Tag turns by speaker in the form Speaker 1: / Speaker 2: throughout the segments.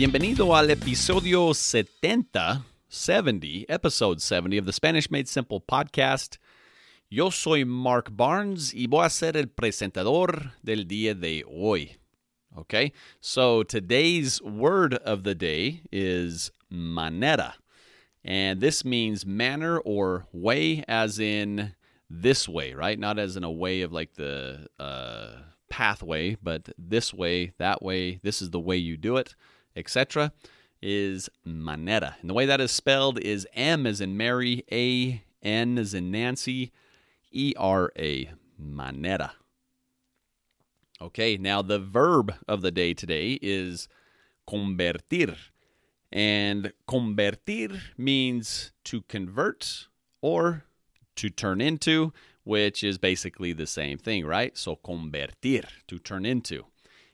Speaker 1: Bienvenido al episodio 70, 70, episode 70 of the Spanish Made Simple podcast. Yo soy Mark Barnes y voy a ser el presentador del día de hoy. Okay, so today's word of the day is manera. And this means manner or way, as in this way, right? Not as in a way of like the uh, pathway, but this way, that way, this is the way you do it etc., is manera. And the way that is spelled is M as in Mary, A, N as in Nancy, E R A, manera. Okay, now the verb of the day today is convertir. And convertir means to convert or to turn into, which is basically the same thing, right? So convertir, to turn into.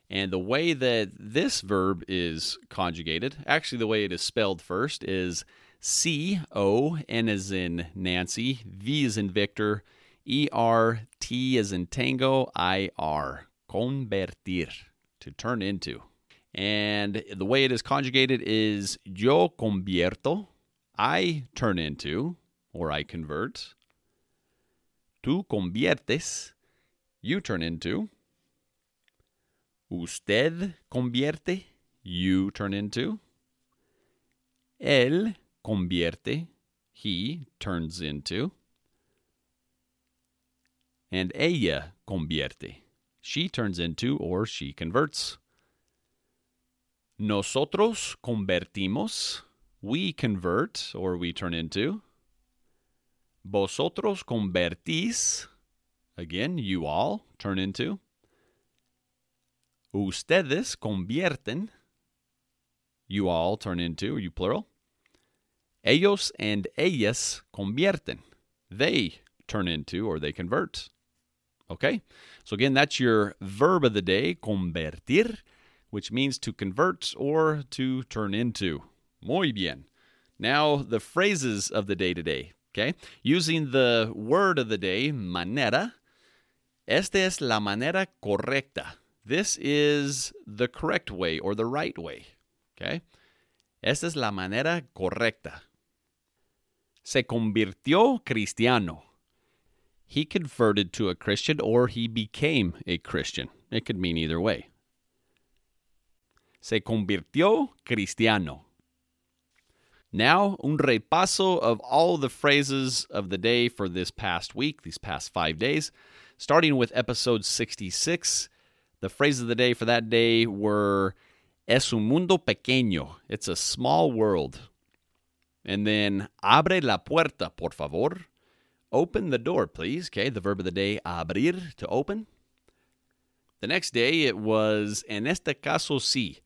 Speaker 1: And the way that this verb is conjugated, actually, the way it is spelled first is C O N as in Nancy, V is in Victor, E R T as in Tango, I R. Convertir, to turn into. And the way it is conjugated is yo convierto, I turn into, or I convert. Tú conviertes, you turn into. Usted convierte, you turn into. Él convierte, he turns into. And ella convierte, she turns into or she converts. Nosotros convertimos, we convert or we turn into. Vosotros convertís, again, you all turn into. Ustedes convierten. You all turn into, Are you plural. Ellos and ellas convierten. They turn into or they convert. Okay? So again, that's your verb of the day, convertir, which means to convert or to turn into. Muy bien. Now, the phrases of the day today. Okay? Using the word of the day, manera. Esta es la manera correcta. This is the correct way or the right way. Okay? Esta es la manera correcta. Se convirtió cristiano. He converted to a Christian or he became a Christian. It could mean either way. Se convirtió cristiano. Now, un repaso of all the phrases of the day for this past week, these past five days, starting with episode 66 the phrases of the day for that day were Es un mundo pequeño. It's a small world. And then abre la puerta, por favor. Open the door, please. Okay, the verb of the day, abrir, to open. The next day it was en este caso sí.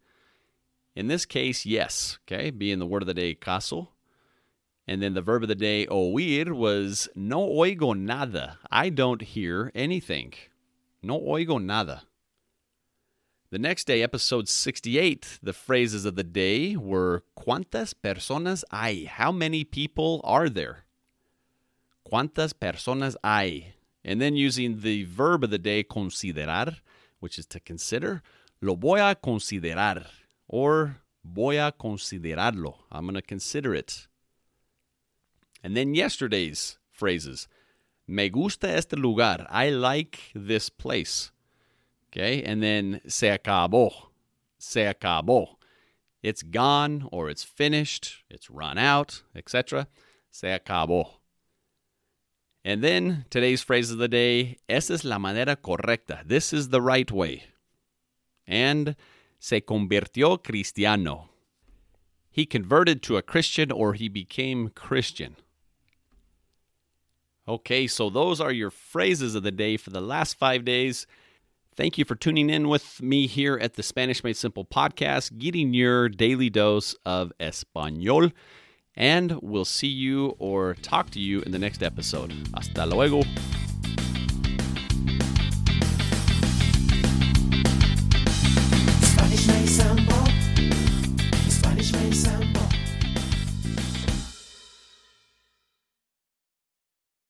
Speaker 1: In this case, yes. Okay, being the word of the day, caso. And then the verb of the day, oír, was no oigo nada. I don't hear anything. No oigo nada. The next day, episode 68, the phrases of the day were ¿Cuántas personas hay? How many people are there? ¿Cuántas personas hay? And then using the verb of the day, considerar, which is to consider, lo voy a considerar, or voy a considerarlo. I'm going to consider it. And then yesterday's phrases, me gusta este lugar. I like this place. Okay, and then se acabó. Se acabó. It's gone or it's finished, it's run out, etc. Se acabó. And then today's phrase of the day, esa es la manera correcta. This is the right way. And se convirtió cristiano. He converted to a Christian or he became Christian. Okay, so those are your phrases of the day for the last five days. Thank you for tuning in with me here at the Spanish Made Simple podcast, getting your daily dose of Espanol. And we'll see you or talk to you in the next episode. Hasta luego.